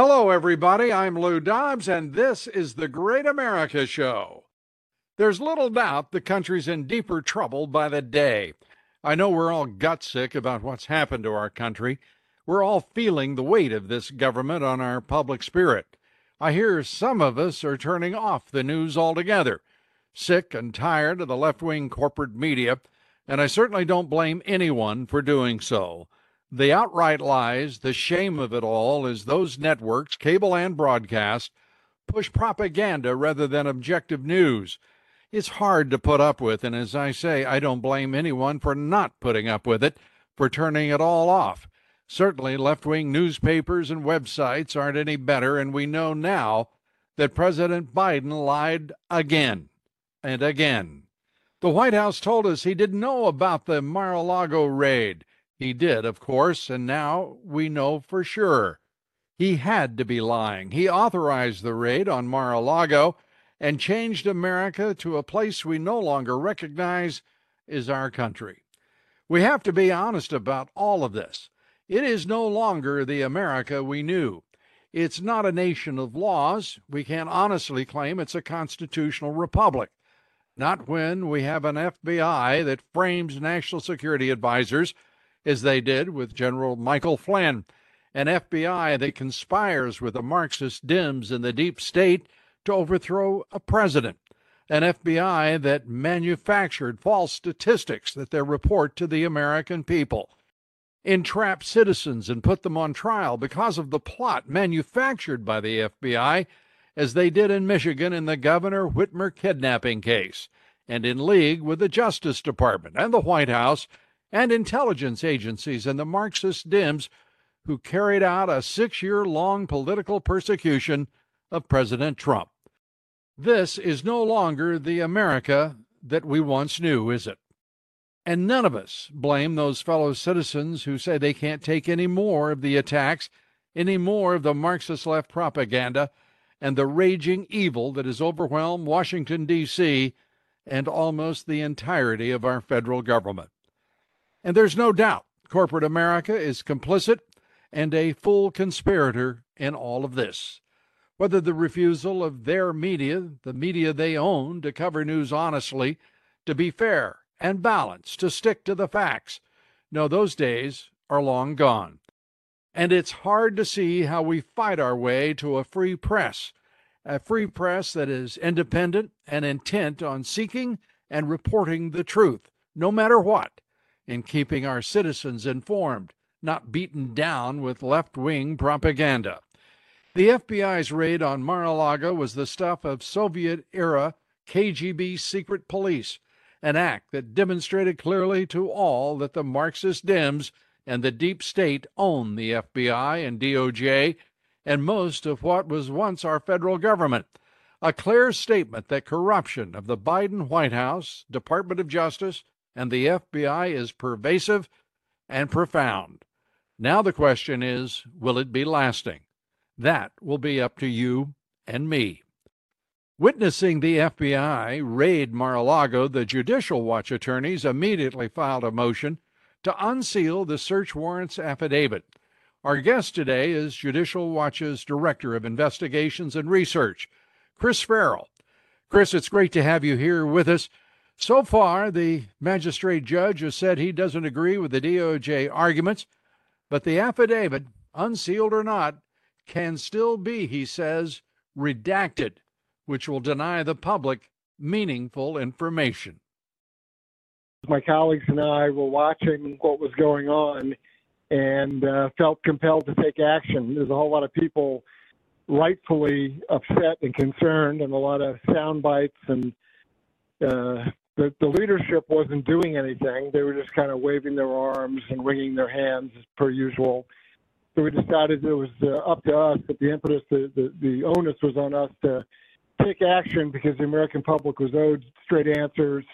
Hello, everybody. I'm Lou Dobbs, and this is the Great America Show. There's little doubt the country's in deeper trouble by the day. I know we're all gut sick about what's happened to our country. We're all feeling the weight of this government on our public spirit. I hear some of us are turning off the news altogether, sick and tired of the left wing corporate media, and I certainly don't blame anyone for doing so. The outright lies, the shame of it all is those networks, cable and broadcast, push propaganda rather than objective news. It's hard to put up with, and as I say, I don't blame anyone for not putting up with it, for turning it all off. Certainly, left wing newspapers and websites aren't any better, and we know now that President Biden lied again and again. The White House told us he didn't know about the Mar a Lago raid. He did, of course, and now we know for sure. He had to be lying. He authorized the raid on Mar a Lago and changed America to a place we no longer recognize is our country. We have to be honest about all of this. It is no longer the America we knew. It's not a nation of laws. We can't honestly claim it's a constitutional republic. Not when we have an FBI that frames national security advisors as they did with General Michael Flynn, an FBI that conspires with the Marxist Dems in the deep state to overthrow a president, an FBI that manufactured false statistics that they report to the American people, entrap citizens and put them on trial because of the plot manufactured by the FBI, as they did in Michigan in the Governor Whitmer kidnapping case, and in league with the Justice Department and the White House and intelligence agencies and the Marxist Dems who carried out a six year long political persecution of President Trump. This is no longer the America that we once knew, is it? And none of us blame those fellow citizens who say they can't take any more of the attacks, any more of the Marxist left propaganda, and the raging evil that has overwhelmed Washington, D.C., and almost the entirety of our federal government. And there's no doubt corporate America is complicit and a full conspirator in all of this. Whether the refusal of their media, the media they own, to cover news honestly, to be fair and balanced, to stick to the facts. No, those days are long gone. And it's hard to see how we fight our way to a free press, a free press that is independent and intent on seeking and reporting the truth, no matter what in keeping our citizens informed, not beaten down with left wing propaganda. The FBI's raid on Mar a Lago was the stuff of Soviet era KGB secret police, an act that demonstrated clearly to all that the Marxist Dems and the deep state own the FBI and DOJ and most of what was once our federal government. A clear statement that corruption of the Biden White House, Department of Justice, and the FBI is pervasive and profound. Now the question is will it be lasting? That will be up to you and me. Witnessing the FBI raid Mar a Lago, the Judicial Watch attorneys immediately filed a motion to unseal the search warrants affidavit. Our guest today is Judicial Watch's Director of Investigations and Research, Chris Farrell. Chris, it's great to have you here with us. So far, the magistrate judge has said he doesn't agree with the DOJ arguments, but the affidavit, unsealed or not, can still be, he says, redacted, which will deny the public meaningful information. My colleagues and I were watching what was going on and uh, felt compelled to take action. There's a whole lot of people rightfully upset and concerned, and a lot of sound bites and uh, the, the leadership wasn't doing anything. They were just kind of waving their arms and wringing their hands as per usual. So we decided it was uh, up to us, that the impetus, the, the, the onus was on us to take action because the American public was owed straight answers.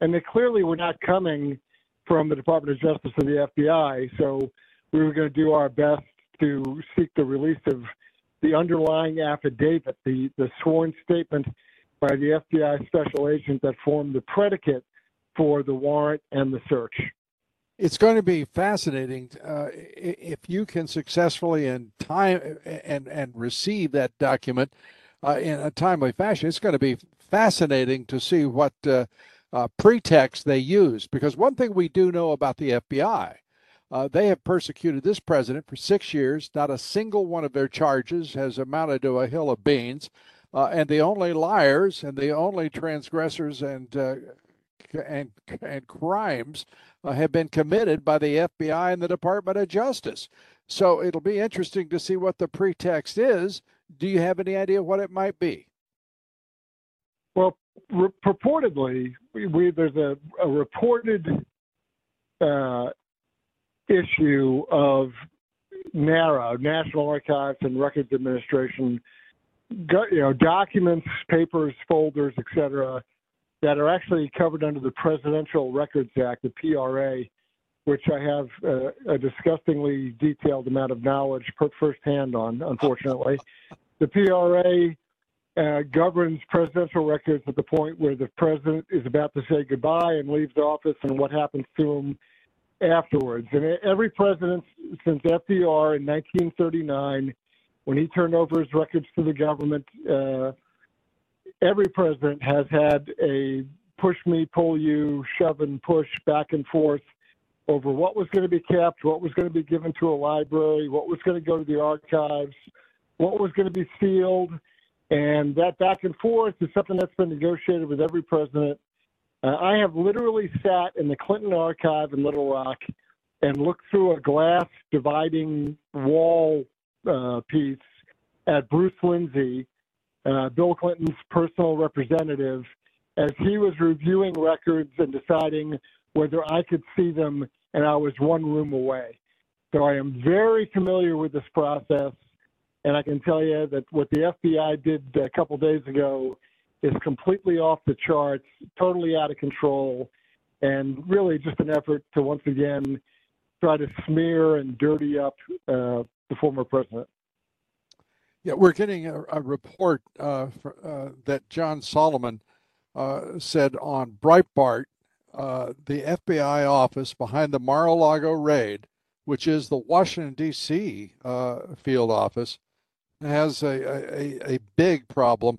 And they clearly were not coming from the Department of Justice or the FBI. So we were going to do our best to seek the release of the underlying affidavit, the, the sworn statement by the FBI special agent that formed the predicate for the warrant and the search. It's going to be fascinating uh, if you can successfully and time and and receive that document uh, in a timely fashion. It's going to be fascinating to see what uh, uh pretext they use because one thing we do know about the FBI uh, they have persecuted this president for six years. Not a single one of their charges has amounted to a hill of beans. Uh, and the only liars and the only transgressors and uh, and and crimes uh, have been committed by the FBI and the Department of Justice. So it'll be interesting to see what the pretext is. Do you have any idea what it might be? Well, re- purportedly, we, we, there's a, a reported uh, issue of NARA, National Archives and Records Administration, you know, documents, papers, folders, etc., that are actually covered under the Presidential Records Act, the PRA, which I have a disgustingly detailed amount of knowledge firsthand on, unfortunately. The PRA uh, governs presidential records at the point where the president is about to say goodbye and leaves office and what happens to him afterwards. And every president since FDR in 1939, when he turned over his records to the government, uh, every president has had a push me, pull you, shove and push back and forth over what was going to be kept, what was going to be given to a library, what was going to go to the archives, what was going to be sealed. And that back and forth is something that's been negotiated with every president uh, I have literally sat in the Clinton archive in Little Rock and looked through a glass dividing wall uh, piece at Bruce Lindsey, uh, Bill Clinton's personal representative, as he was reviewing records and deciding whether I could see them, and I was one room away. So I am very familiar with this process, and I can tell you that what the FBI did a couple days ago is completely off the charts, totally out of control, and really just an effort to once again try to smear and dirty up uh, the former president. Yeah, we're getting a, a report uh, for, uh, that John Solomon uh, said on Breitbart uh, the FBI office behind the Mar a Lago raid, which is the Washington, D.C. Uh, field office, has a, a, a big problem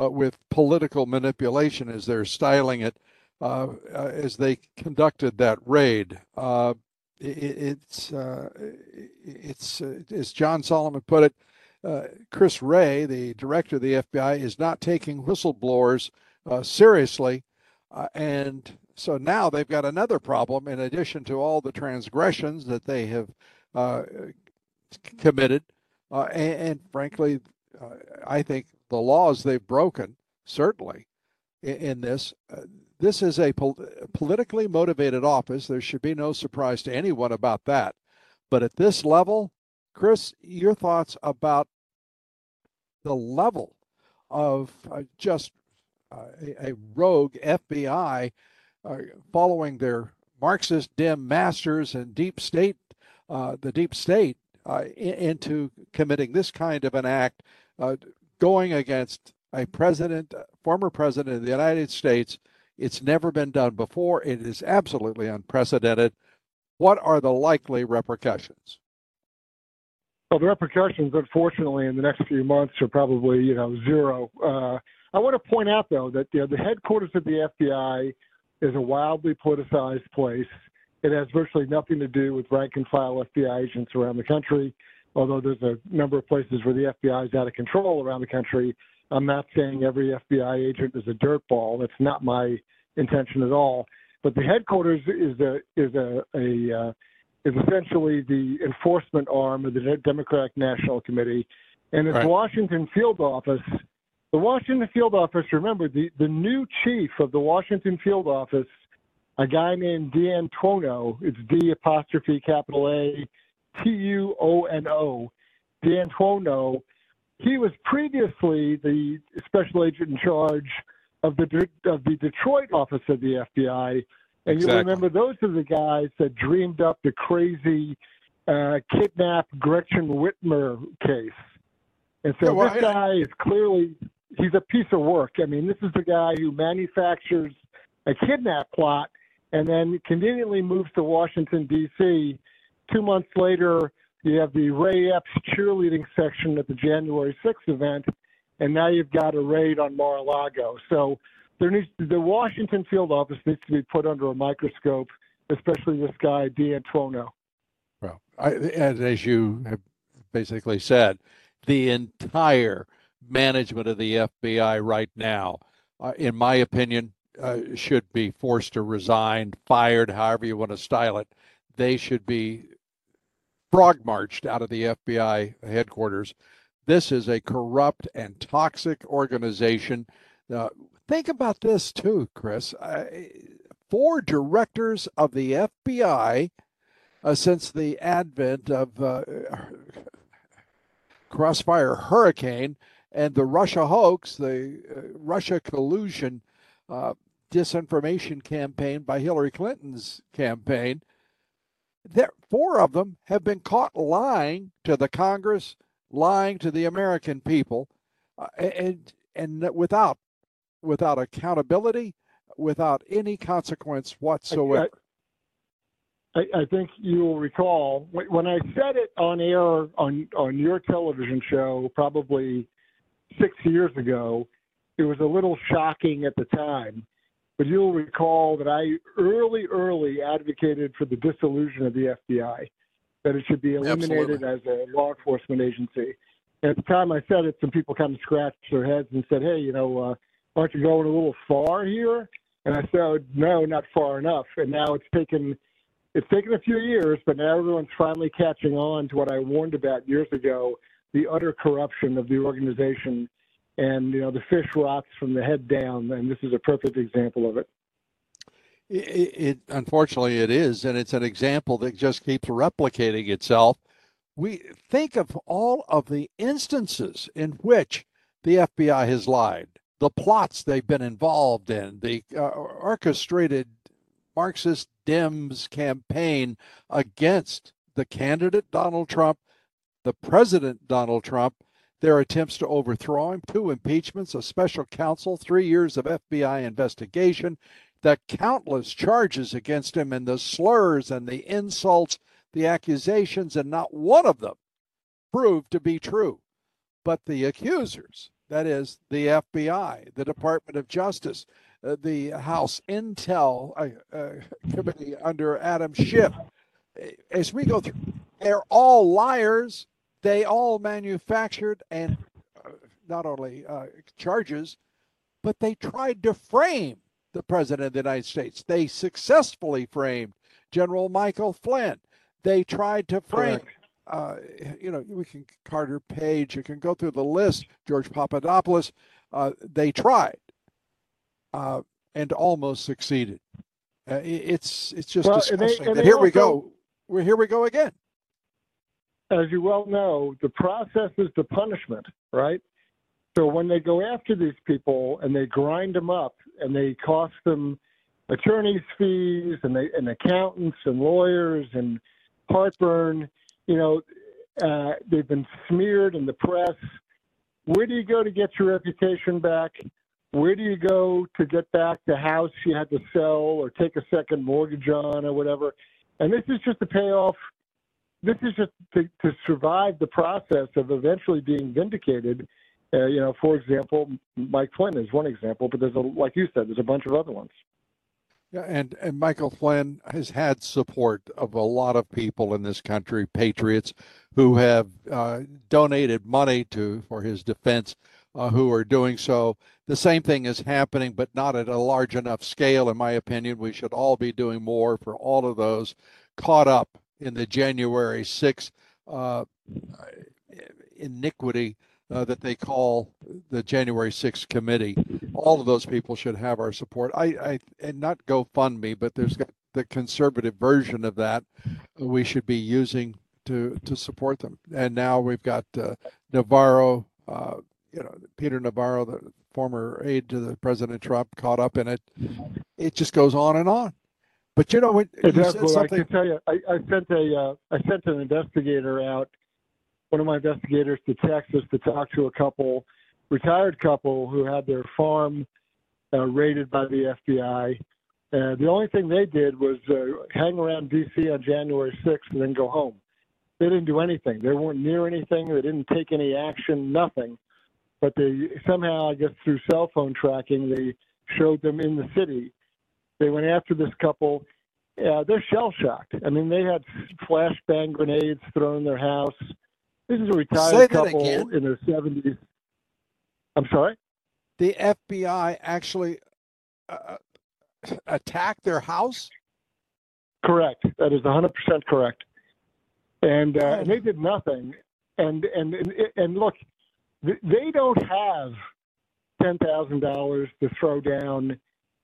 uh, with political manipulation, as they're styling it, as they conducted that raid. Uh, it's uh, it's as John Solomon put it. Chris Wray, the director of the FBI, is not taking whistleblowers seriously, and so now they've got another problem in addition to all the transgressions that they have uh, committed. Uh, and, and, frankly, uh, I think the laws they've broken, certainly in, in this. Uh, this is a pol- politically motivated office. There should be no surprise to anyone about that. But at this level, Chris, your thoughts about the level of uh, just uh, a, a, rogue FBI uh, following their Marxist Dem masters and deep state, uh, the deep state, uh, into committing this kind of an act going against a president, former president of the United States. It's never been done before. It is absolutely unprecedented. What are the likely repercussions? Well, the repercussions, unfortunately, in the next few months are probably, you know, zero. Uh, I want to point out, though, that you know, the headquarters of the FBI is a wildly politicized place. It has virtually nothing to do with rank and file FBI agents around the country although there's a number of places where the FBI is out of control around the country. I'm not saying every FBI agent is a dirtball. That's not my intention at all. But the headquarters is a is a, a uh, is essentially the enforcement arm of the Democratic National Committee, and its right. Washington field office. The Washington field office. Remember, the the new chief of the Washington field office, a guy named D'Antuono. It's D apostrophe capital A T U O N O, Dan Tuono. He was previously the special agent in charge of the of the Detroit office of the FBI, and Exactly. you remember those are the guys that dreamed up the crazy uh, kidnap Gretchen Whitmer case. And so Yeah, well, this guy is clearly he's a piece of work. I mean, this is the guy who manufactures a kidnap plot and then conveniently moves to Washington D.C. Two months later, you have the Ray Epps cheerleading section at the January 6th event, and now you've got a raid on Mar-a-Lago. So there needs the Washington field office needs to be put under a microscope, especially this guy D'Antuono. Well, I, and as you have basically said, the entire management of the FBI right now, uh, in my opinion, uh, should be forced to resign, fired, however you want to style it. They should be frog marched out of the FBI headquarters. This is a corrupt and toxic organization. Uh, think about this too, Chris. Uh, four directors of the FBI uh, since the advent of uh, Crossfire Hurricane and the Russia hoax, the uh, Russia collusion uh, disinformation campaign by Hillary Clinton's campaign. There, four of them have been caught lying to the Congress, lying to the American people, uh, and and without without accountability, without any consequence whatsoever. I, I think you will recall when I said it on air on on your television show probably six years ago. It was a little shocking at the time, but you'll recall that I early, early advocated for the dissolution of the FBI, that it should be eliminated as a law enforcement agency. At the time I said it, some people kind of scratched their heads and said, "Hey, you know, uh, aren't you going a little far here?" And I said, "No, not far enough." And now it's taken it's taken a few years, but now everyone's finally catching on to what I warned about years ago: the utter corruption of the organization, and you know the fish rots from the head down. And this is a perfect example of it. It, it unfortunately it is, and it's an example that just keeps replicating itself. We think of all of the instances in which the FBI has lied, the plots they've been involved in, the uh, orchestrated Marxist Dems campaign against the candidate Donald Trump, the president Donald Trump, their attempts to overthrow him, two impeachments, a special counsel, three years of FBI investigation, the countless charges against him, and the slurs and the insults, the accusations, and not one of them proved to be true. But the accusers, that is, the FBI, the Department of Justice, uh, the House Intel uh, uh, Committee under Adam Schiff, as we go through, they're all liars. They all manufactured and uh, not only uh, charges, but they tried to frame the President of the United States. They successfully framed General Michael Flynn. They tried to frame, uh, you know, we can Carter Page, you can go through the list, George Papadopoulos. Uh, they tried uh, and almost succeeded. Uh, it's it's just Well, and they- disgusting and here we go. We're here we go again. As you well know, the process is the punishment, right? So when they go after these people and they grind them up and they cost them attorneys' fees and they and accountants and lawyers and heartburn, you know, uh, they've been smeared in the press. Where do you go to get your reputation back? Where do you go to get back the house you had to sell or take a second mortgage on or whatever? And this is just a payoff this is just to, to survive the process of eventually being vindicated. Uh, you know, for example, Mike Flynn is one example, but there's a, like you said, there's a bunch of other ones. Yeah, and, and Michael Flynn has had support of a lot of people in this country, patriots, who have uh, donated money to for his defense, uh, who are doing so. The same thing is happening, but not at a large enough scale, in my opinion. We should all be doing more for all of those caught up in the January 6th uh, iniquity uh, that they call the January 6th committee. All of those people should have our support. I, I and not GoFundMe, but there's got the conservative version of that we should be using to to support them. And now we've got uh, Navarro, uh, you know, Peter Navarro, the former aide to the President Trump, caught up in it. It just goes on and on. But you know, when you said well, I can tell you, I, I sent a, uh, I sent an investigator out, one of my investigators to Texas to talk to a couple, retired couple who had their farm uh, raided by the FBI. Uh, the only thing they did was uh, hang around D.C. on January 6th and then go home. They didn't do anything. They weren't near anything. They didn't take any action. Nothing. But they somehow, I guess, through cell phone tracking, they showed them in the city. They went after this couple. Yeah, they're shell shocked. I mean, they had flashbang grenades thrown in their house. This is a retired couple again. in their 70s. I'm sorry. the FBI actually uh, attacked their house. Correct. That is 100% correct. And, uh, Oh. and they did nothing. And and and, and look, they don't have ten thousand dollars to throw down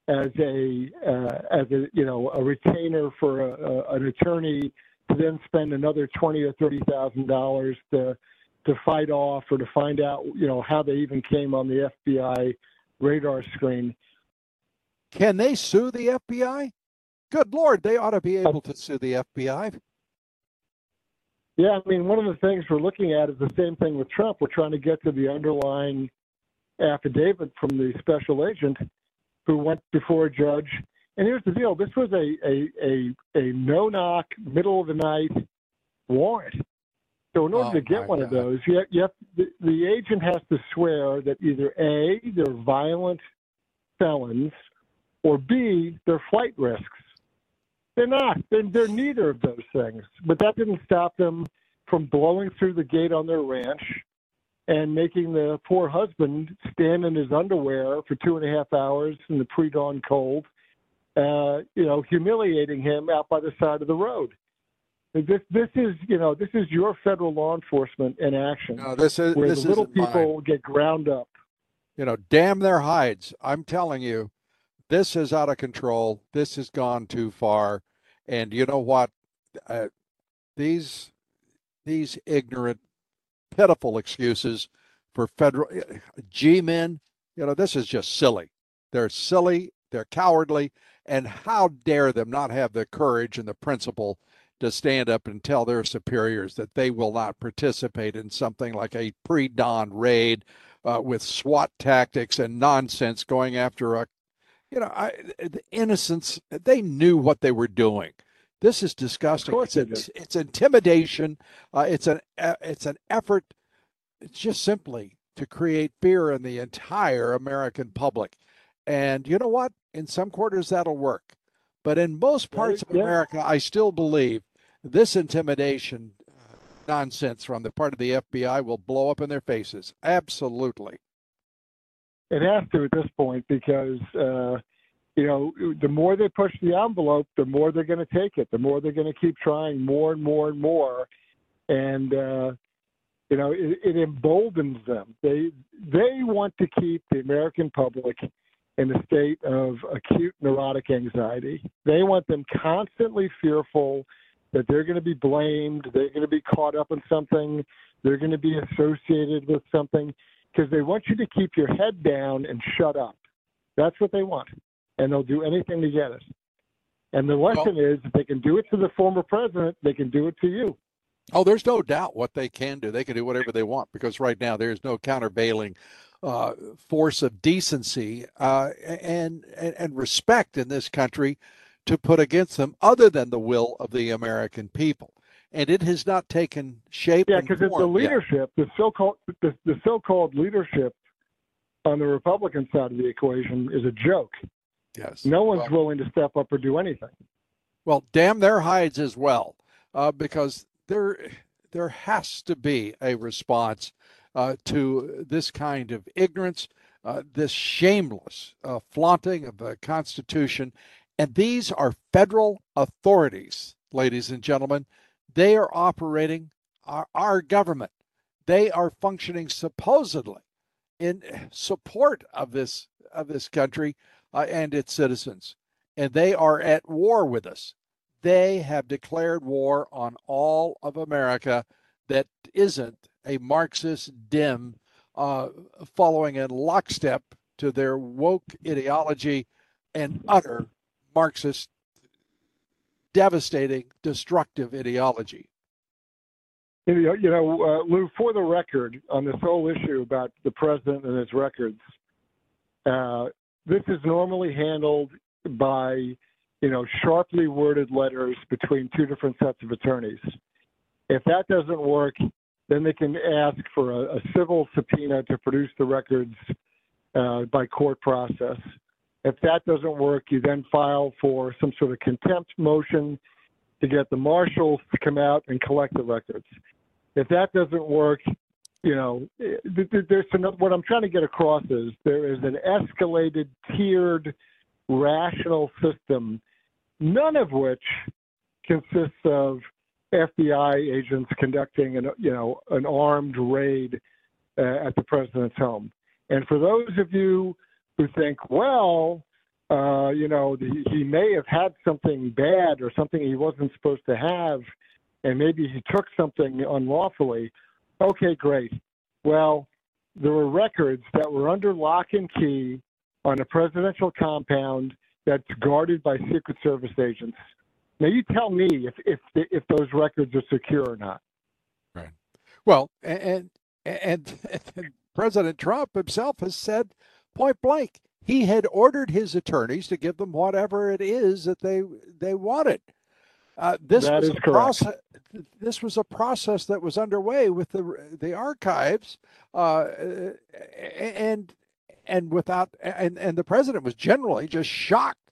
as a uh, as a you know a retainer for a, a, an attorney to then spend another twenty or thirty thousand dollars to to fight off or to find out you know how they even came on the FBI radar screen. Can they sue the FBI? Good Lord, they ought to be able to sue the FBI. Yeah, I mean, one of the things we're looking at is the same thing with Trump. We're trying to get to the underlying affidavit from the special agent who went before a judge. And here's the deal: this was a a a, a no knock, middle of the night warrant. So in order Oh, to get one of those, you have, you have, the, the agent has to swear that either a they're violent felons, or b they're flight risks. They're not. They're, they're neither of those things. But that didn't stop them from blowing through the gate on their ranch and making the poor husband stand in his underwear for two and a half hours in the pre-dawn cold, uh, you know, humiliating him out by the side of the road. This, this is, you know, this is your federal law enforcement in action, No, this is where this the little isn't mine. people get ground up. you know, damn their hides. I'm telling you, this is out of control. This has gone too far. And you know what? Uh, these these ignorant, pitiful excuses for federal G-men, you know, this is just silly. They're silly. They're cowardly. And how dare them not have the courage and the principle to stand up and tell their superiors that they will not participate in something like a pre-dawn raid uh, with SWAT tactics and nonsense going after a, you know, I, the innocents. They knew what they were doing. This is disgusting. course It's, it's, it's intimidation. Uh, it's an uh, it's an effort. It's just simply to create fear in the entire American public. And you know what? In some quarters that'll work, but in most parts of Yeah. America, I still believe this intimidation uh, nonsense from the part of the FBI will blow up in their faces. Absolutely. It has to at this point because uh, you know the more they push the envelope, the more they're going to take it. The more they're going to keep trying more and more and more, and uh, you know it, it emboldens them. They they want to keep the American public in a state of acute neurotic anxiety. They want them constantly fearful that they're going to be blamed, they're going to be caught up in something, they're going to be associated with something because they want you to keep your head down and shut up. That's what they want. And they'll do anything to get it. And the lesson is if they can do it to the former president, they can do it to you. Oh, there's no doubt what they can do. They can do whatever they want because right now there's no countervailing uh, force of decency uh, and, and and respect in this country to put against them, other than the will of the American people. And it has not taken shape. Yeah, because the form yet. leadership, the so-called the, the so-called leadership on the Republican side of the equation is a joke. Yes. No one's Well- willing to step up or do anything. Well, damn their hides as well, uh, because there there has to be a response uh, to this kind of ignorance, uh, this shameless uh, flaunting of the Constitution, and these are federal authorities, ladies and gentlemen. They are operating our, our government. They are functioning supposedly in support of this of this country uh, and its citizens and they are at war with us. they have declared war on all of America that isn't a Marxist Dem uh, following in lockstep to their woke ideology and utter Marxist, devastating, destructive ideology. You know, uh, Lou, for the record, on this whole issue about the president and his records, uh, this is normally handled by, you know, sharply worded letters between two different sets of attorneys. If that doesn't work, then they can ask for a, a civil subpoena to produce the records uh, by court process. If that doesn't work, you then file for some sort of contempt motion to get the marshals to come out and collect the records. If that doesn't work, you know, there's another, what I'm trying to get across is there is an escalated, tiered, rational system, none of which consists of FBI agents conducting an, you know, an armed raid uh, at the president's home. And for those of you who think, well, uh, you know, he, he may have had something bad or something he wasn't supposed to have, and maybe he took something unlawfully. Okay, great. Well, there were records that were under lock and key on a presidential compound that's guarded by Secret Service agents. Now, you tell me if if if those records are secure or not. Right. Well, and and, and President Trump himself has said point blank he had ordered his attorneys to give them whatever it is that they they wanted. Uh, this that was a process. This was a process that was underway with the the archives, uh, and and without and and the president was generally just shocked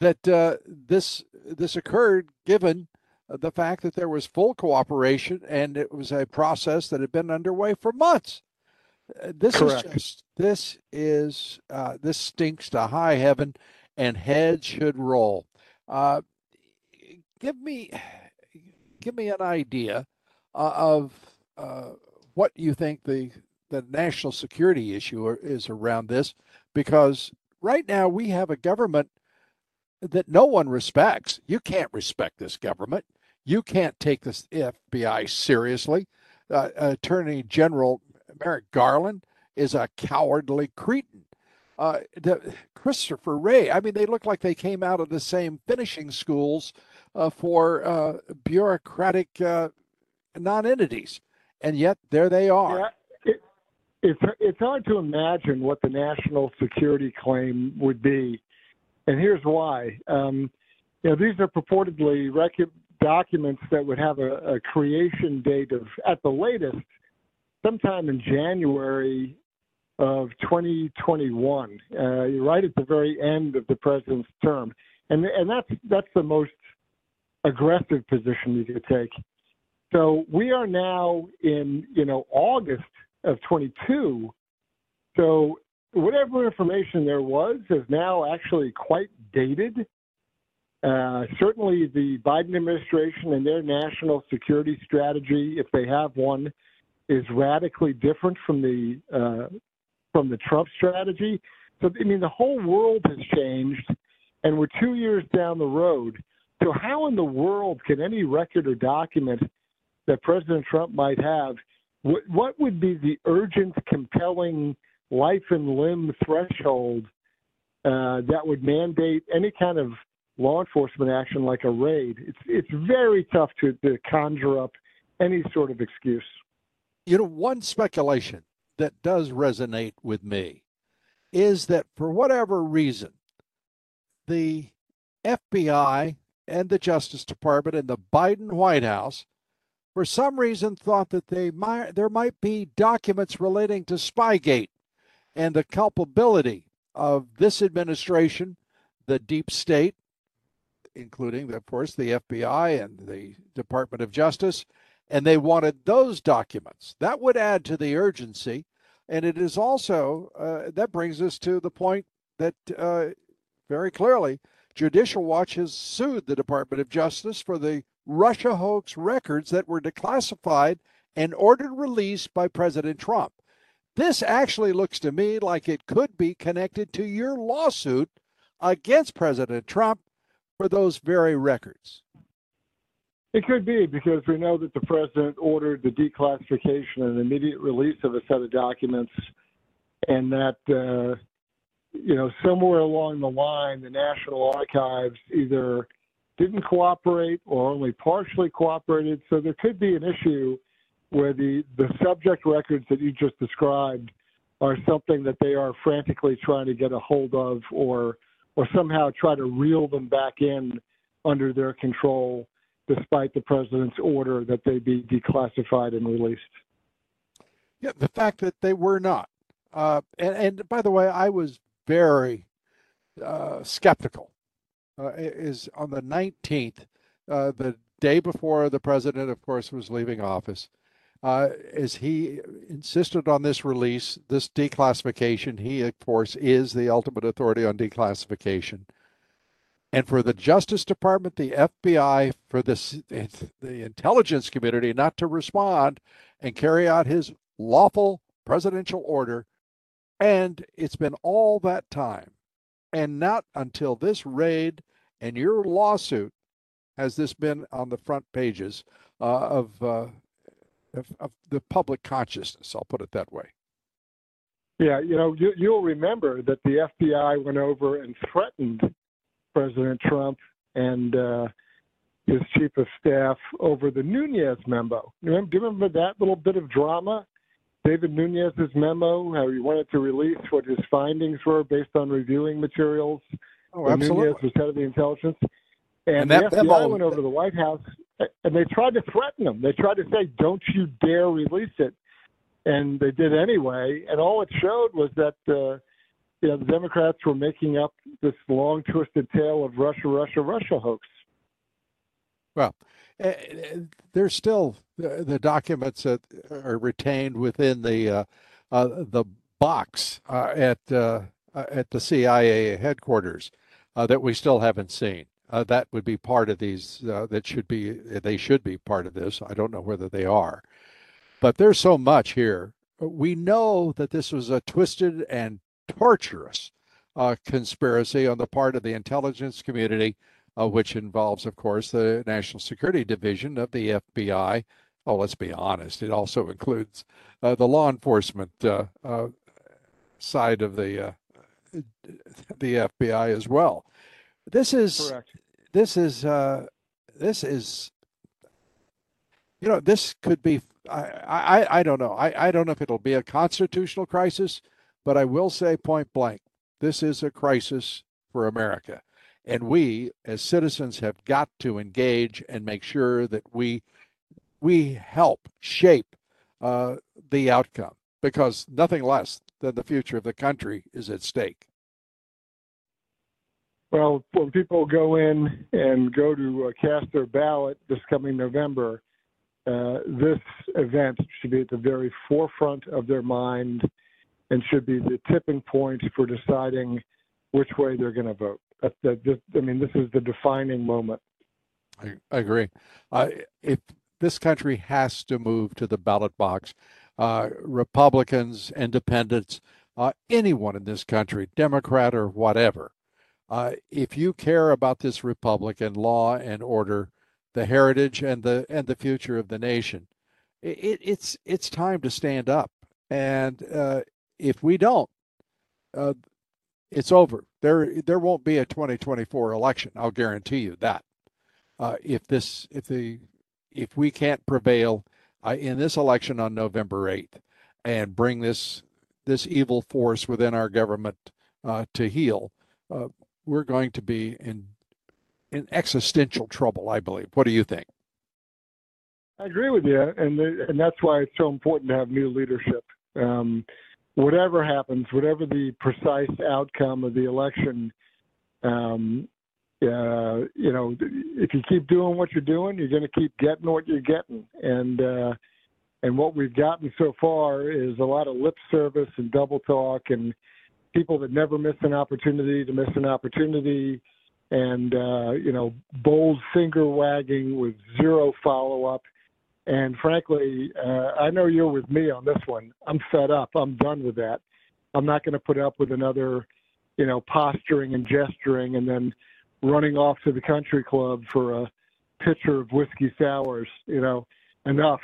that uh, this this occurred, given the fact that there was full cooperation and it was a process that had been underway for months. Uh, this Correct. is just this is uh, this stinks to high heaven, and heads should roll. Uh, give me give me an idea uh, of uh, what you think the the national security issue is around this, because right now we have a government that no one respects. You can't respect this government. You can't take this FBI seriously. Uh, Attorney General Merrick Garland is a cowardly cretin. Uh, the, Christopher Wray, I mean, they look like they came out of the same finishing schools for uh, bureaucratic uh, non-entities, and yet there they are. Yeah, it's it's hard to imagine what the national security claim would be, and here's why. Um, you know, these are purportedly rec- documents that would have a, a creation date of, at the latest, sometime in January of 2021, uh, right at the very end of the president's term, and and that's that's the most aggressive position you could take. So we are now in you know August of 22. So whatever information there was is now actually quite dated. Uh, certainly, the Biden administration and their national security strategy, if they have one, is radically different from the uh, from the Trump strategy. So I mean, the whole world has changed, and we're two years down the road. So how in the world can any record or document that President Trump might have, what, what would be the urgent, compelling, life and limb threshold uh, that would mandate any kind of law enforcement action like a raid? It's it's very tough to, to conjure up any sort of excuse. You know, one speculation that does resonate with me is that for whatever reason, the FBI and the Justice Department and the Biden White House, for some reason, thought that they might there might be documents relating to Spygate and the culpability of this administration, the deep state, including, of course, the FBI and the Department of Justice, and they wanted those documents. That would add to the urgency. And it is also, uh, that brings us to the point that uh, very clearly Judicial Watch has sued the Department of Justice for the Russia hoax records that were declassified and ordered released by President Trump. This actually looks to me like it could be connected to your lawsuit against President Trump for those very records. It could be because we know that the president ordered the declassification and immediate release of a set of documents, and that uh, you know somewhere along the line the National Archives either didn't cooperate or only partially cooperated. So there could be an issue where the the subject records that you just described are something that they are frantically trying to get a hold of or or somehow try to reel them back in under their control despite the president's order that they be declassified and released. Yeah, the fact that they were not. Uh, and, and, by the way, I was very uh, skeptical. Uh, is on the 19th, uh, the day before the president, of course, was leaving office. Uh, as he insisted on this release, this declassification, he, of course, is the ultimate authority on declassification and for the Justice Department, the FBI, for this, the intelligence community not to respond and carry out his lawful presidential order. And it's been all that time. And not until this raid and your lawsuit has this been on the front pages uh, of, uh, of, of the public consciousness. I'll put it that way. Yeah, you know, you, you'll remember that the FBI went over and threatened President Trump and uh, his chief of staff over the Nunes memo. Do you remember that little bit of drama? David Nunes's memo, how he wanted to release what his findings were based on reviewing materials. Oh, absolutely. Nunes was head of the intelligence. And, and that, the FBI memo, went over to the White House and they tried to threaten him. They tried to say, don't you dare release it. And they did anyway. And all it showed was that uh, you know, the Democrats were making up this long, twisted tale of Russia, Russia, Russia hoax. Well, uh, there's still the, the, documents that are retained within the uh, uh, the box uh, at uh, at the CIA headquarters that we still haven't seen. that would be part of these. that should be they should be part of this. I don't know whether they are, but there's so much here. We know that this was a twisted and torturous uh, conspiracy on the part of the intelligence community, uh, which involves, of course, the National Security Division of the FBI. Oh, let's be honest, it also includes uh, the law enforcement uh, uh, side of the uh, the FBI as well. This is Correct. this is this is you know this could be I, I, I don't know. I, I don't know if it'll be a constitutional crisis. But I will say point blank this is a crisis for America. And we, as citizens, have got to engage and make sure that we we help shape uh, the outcome because nothing less than the future of the country is at stake. Well, when people go in and go to uh, cast their ballot this coming November, uh, this event should be at the very forefront of their mind and should be the tipping point for deciding which way they're going to vote. That, that, I mean, this is the defining moment. I, I agree. Uh, if this country has to move to the ballot box, uh, Republicans, independents, uh, anyone in this country, Democrat or whatever, uh, if you care about this republic and law and order, the heritage and the and the future of the nation, it, it's it's time to stand up. And uh, if we don't, uh, it's over. There, there won't be a 2024 election. I'll guarantee you that. Uh, if this, if the, if we can't prevail uh, in this election on November 8th and bring this this evil force within our government uh, to heel, uh, we're going to be in in existential trouble. I believe. What do you think? I agree with you, and the, and that's why it's so important to have new leadership. Um, whatever happens, whatever the precise outcome of the election, um, uh, you know, if you keep doing what you're doing, you're going to keep getting what you're getting, and uh, and what we've gotten so far is a lot of lip service and double talk, and people that never miss an opportunity to miss an opportunity, and uh, you know, bold finger wagging with zero follow up and frankly, uh, I know you're with me on this one. I'm fed up. I'm done with that. I'm not going to put up with another, you know, posturing and gesturing and then running off to the country club for a pitcher of whiskey sours. You know, enough.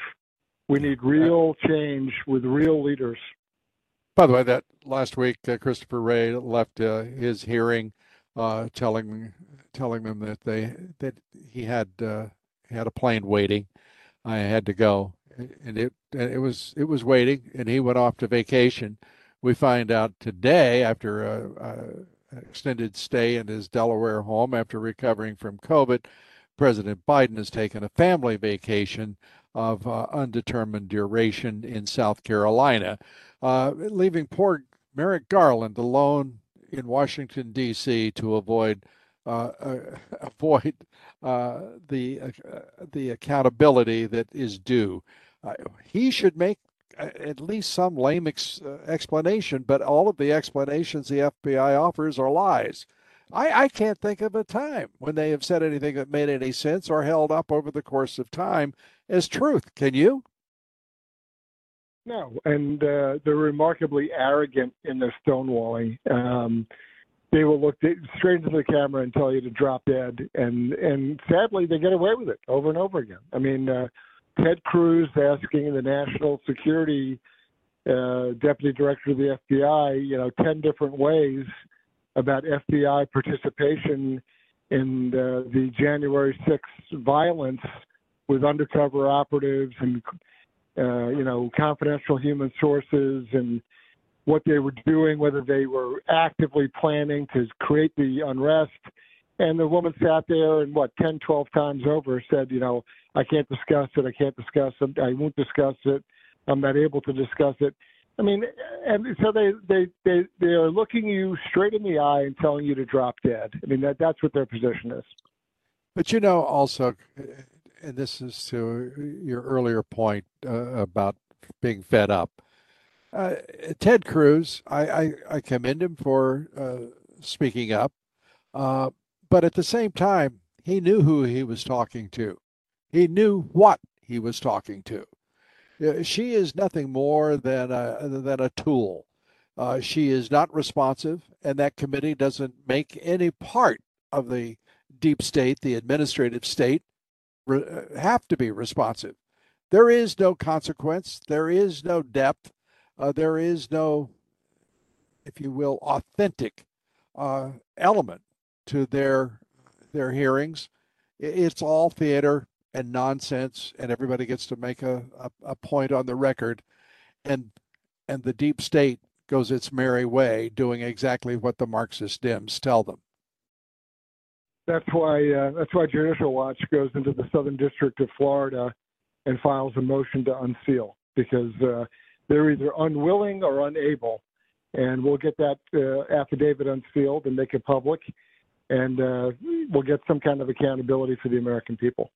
We need real change with real leaders. By the way, that last week, uh, Christopher Wray left uh, his hearing, uh, telling telling them that they that he had uh, had a plane waiting. I had to go, and it and it was it was waiting, and he went off to vacation. We find out today after a, a extended stay in his Delaware home after recovering from COVID, President Biden has taken a family vacation of uh, undetermined duration in South Carolina, uh, leaving poor Merrick Garland alone in Washington D.C. to avoid uh, uh avoid uh, the uh, the accountability that is due. he should make at least some lame ex- explanation, but all of the explanations the FBI offers are lies. I, I can't think of a time when they have said anything that made any sense or held up over the course of time as truth. Can you? No, and uh, they're remarkably arrogant in their stonewalling. Um, they will look straight into the camera and tell you to drop dead, and and sadly they get away with it over and over again. I mean, uh, Ted Cruz asking the national security uh, deputy director of the FBI, you know, ten different ways about FBI participation in uh, the January 6th violence with undercover operatives and uh, you know confidential human sources and what they were doing, whether they were actively planning to create the unrest. And the woman sat there and what 10, 12 times over said, you know, I can't discuss it. I can't discuss it. I won't discuss it. I'm not able to discuss it. I mean, and so they they they they are looking you straight in the eye and telling you to drop dead. I mean, that that's what their position is. But you know, also, and this is to your earlier point uh, about being fed up. Uh, Ted Cruz, I, I, I, commend him for uh, speaking up, uh, but at the same time, he knew who he was talking to. He knew what he was talking to. She is nothing more than a, than a tool. Uh, she is not responsive, and that committee doesn't make any part of the deep state, the administrative state, uh, have to be responsive. There is no consequence. There is no depth. Uh, there is no, if you will, authentic uh, element to their their hearings. It's all theater and nonsense, and everybody gets to make a, a, a point on the record, and and the deep state goes its merry way, doing exactly what the Marxist Dems tell them. That's why uh, that's why Judicial Watch goes into the Southern District of Florida and files a motion to unseal because uh, they're either unwilling or unable, and we'll get that uh, affidavit unsealed and make it public, and uh, we'll get some kind of accountability for the American people.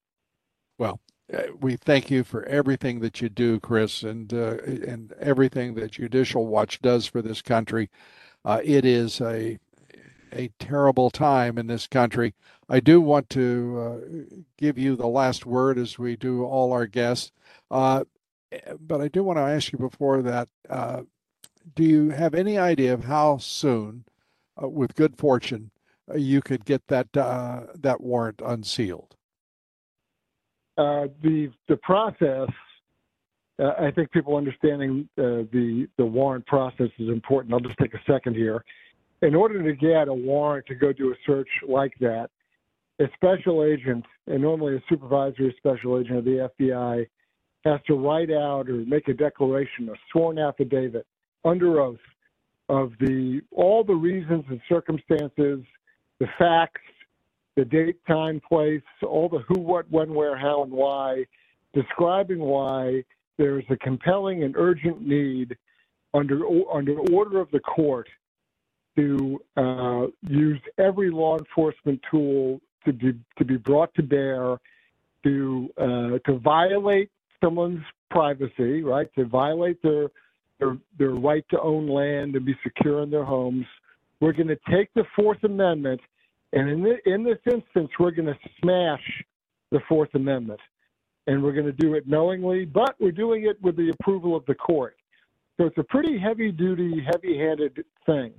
Well, uh, we thank you for everything that you do, Chris, and uh, and everything that Judicial Watch does for this country. it is a a terrible time in this country. I do want to uh, give you the last word as we do all our guests. Uh, but I do want to ask you before that uh, do you have any idea of how soon, uh, with good fortune, uh, you could get that, uh, that warrant unsealed? Uh, the, the process. Uh, I think people understanding uh, the the warrant process is important. I'll just take a second here in order to get a warrant to go do a search like that, a special agent, and normally a supervisory special agent of the FBI, has to write out or make a declaration, a sworn affidavit under oath of the all the reasons and circumstances, the facts, the date, time, place, all the who, what, when, where, how, and why, describing why there is a compelling and urgent need under under order of the court to uh, use every law enforcement tool to be to be brought to bear to uh, to violate someone's privacy, right? To violate their their their right to own land and be secure in their homes. We're going to take the Fourth Amendment, and in the, in this instance, we're going to smash the Fourth Amendment, and we're going to do it knowingly, but we're doing it with the approval of the court. So it's a pretty heavy duty, heavy handed thing.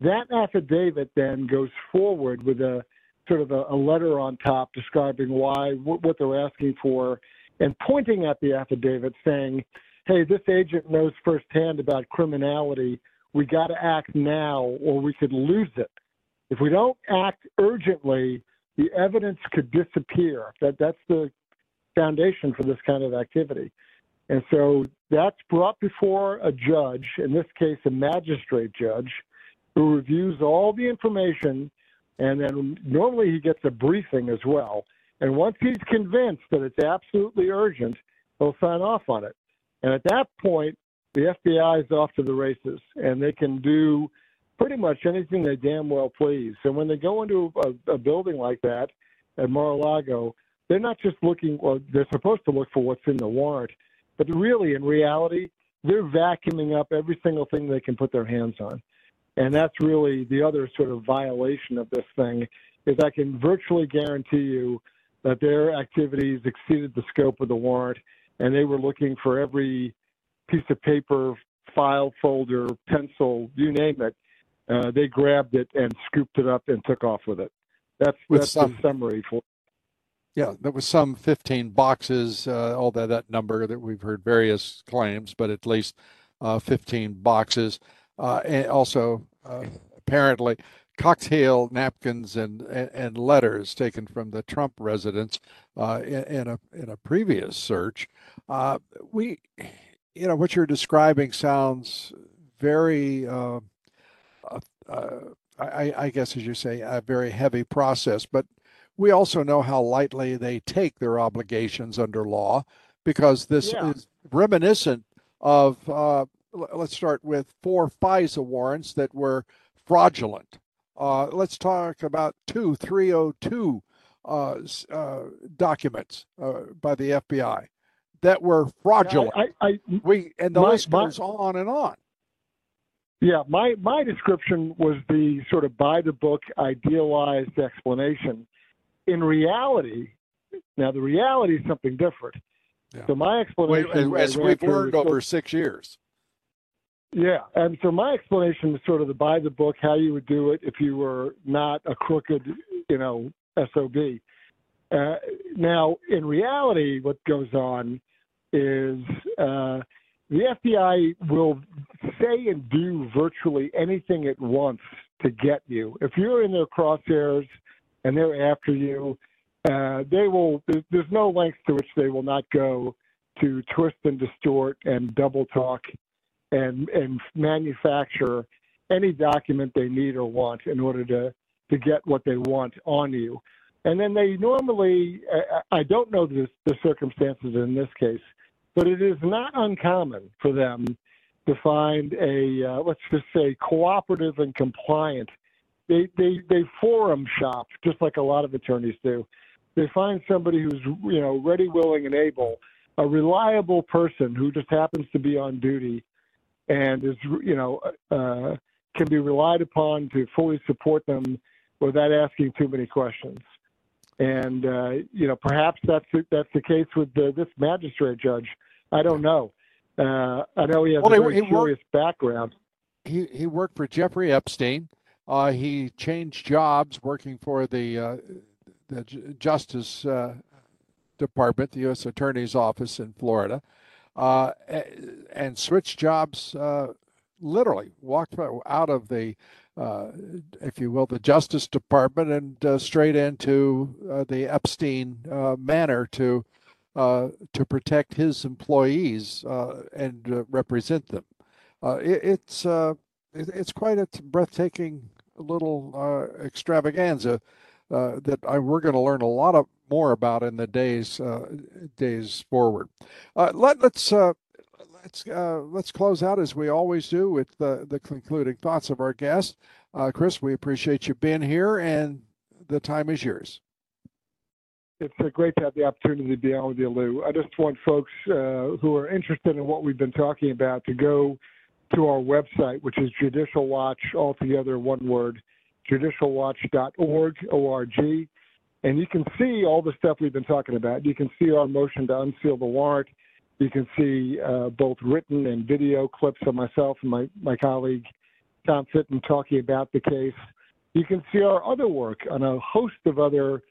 That affidavit then goes forward with a sort of a, a letter on top describing why, what, what they're asking for, and pointing at the affidavit saying, hey, this agent knows firsthand about criminality. We got to act now or we could lose it. If we don't act urgently, the evidence could disappear. That, that's the foundation for this kind of activity. And so that's brought before a judge, in this case, a magistrate judge, who reviews all the information. And then normally he gets a briefing as well. And once he's convinced that it's absolutely urgent, he'll sign off on it. And at that point, the FBI is off to the races and they can do pretty much anything they damn well please. And when they go into a, a building like that at Mar-a-Lago, they're not just looking, well, they're supposed to look for what's in the warrant, but really, in reality, they're vacuuming up every single thing they can put their hands on. And that's really the other sort of violation of this thing is I can virtually guarantee you that their activities exceeded the scope of the warrant and they were looking for every piece of paper, file, folder, pencil, you name it. Uh, they grabbed it and scooped it up and took off with it. That's with that's some, the summary for. Yeah, that was some 15 boxes, uh, all that that number that we've heard various claims, but at least uh, 15 boxes, uh, and also uh, apparently cocktail napkins and, and, and letters taken from the Trump residence uh, in, in, a in a previous search. Uh, we, you know, what you're describing sounds very, uh, uh, I, I, guess, as you say, a very heavy process. But we also know how lightly they take their obligations under law, because this yeah. is reminiscent of. Uh, let's start with four FISA warrants that were fraudulent. Uh, let's talk about two 302 uh, uh, documents uh, by the FBI that were fraudulent. I, I, I, we and the my, list goes my, on and on. Yeah, my my description was the sort of by the book idealized explanation. In reality, now the reality is something different. Yeah. So my explanation, Wait, as we've learned over six years. Yeah, and so my explanation is sort of the by the book, how you would do it if you were not a crooked, you know, SOB. Uh, now, in reality, what goes on is uh, the FBI will say and do virtually anything it wants to get you. If you're in their crosshairs and they're after you, uh, they will. There's no lengths to which they will not go to twist and distort and double talk and and manufacture any document they need or want in order to to get what they want on you. And then they normally, I don't know the, the circumstances in this case, but it is not uncommon for them to find a, uh, let's just say, cooperative and compliant. They, they, they forum shop, just like a lot of attorneys do. They find somebody who's, you know, ready, willing, and able, a reliable person who just happens to be on duty and is you know uh, can be relied upon to fully support them without asking too many questions. And uh, you know perhaps that's the, that's the case with the, this magistrate judge. I don't know. Uh, I know he has well, a very he, he curious worked, background. He he worked for Jeffrey Epstein. Uh, he changed jobs working for the uh, the Justice uh, Department, the U.S. Attorney's Office in Florida uh, and switched jobs uh, literally, walked out of the, uh, if you will, the Justice Department and uh, straight into uh, the Epstein uh, manor to to protect his employees and represent them. It, it's it, it's quite a breathtaking little extravaganza that I, we're going to learn a lot of more about in the days uh, days forward. Uh, let, us uh, let's uh, let's close out as we always do with the, the concluding thoughts of our guest. Uh, Chris, we appreciate you being here, and the time is yours. It's great to have the opportunity to be on with you, Lou. I just want folks uh, who are interested in what we've been talking about to go to our website, which is Judicial Watch, altogether one word, judicialwatch.org, O-R-G. And you can see all the stuff we've been talking about. You can see our motion to unseal the warrant. You can see uh, both written and video clips of myself and my, my colleague Tom Fitton talking about the case. You can see our other work on a host of other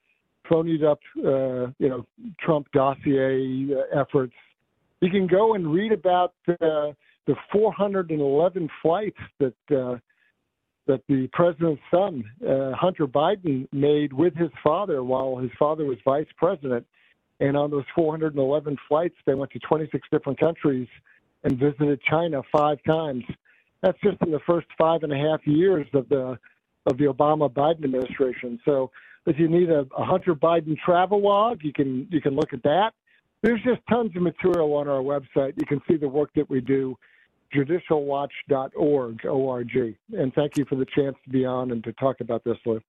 phonied up, uh, you know, Trump dossier uh, efforts. You can go and read about uh, the 411 flights that uh, that the president's son, uh, Hunter Biden, made with his father while his father was vice president. And on those 411 flights, they went to 26 different countries and visited China five times. That's just in the first five and a half years of the of the Obama Biden administration. So if you need a, a Hunter Biden travel log, you can you can look at that. There's just tons of material on our website. You can see the work that we do, judicialwatch.org, O-R-G. And thank you for the chance to be on and to talk about this, Lou.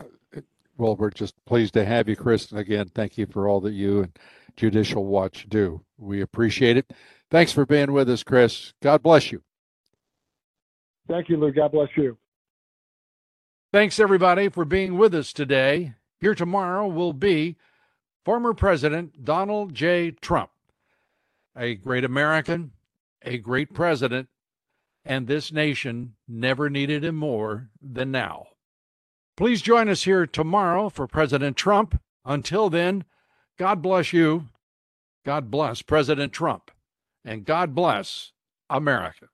Uh, Well, we're just pleased to have you, Chris. And again, thank you for all that you and Judicial Watch do. We appreciate it. Thanks for being with us, Chris. God bless you. Thank you, Lou. God bless you. Thanks, everybody, for being with us today. Here tomorrow will be former President Donald J. Trump, a great American, a great president, and this nation never needed him more than now. Please join us here tomorrow for President Trump. Until then, God bless you. God bless President Trump. And God bless America.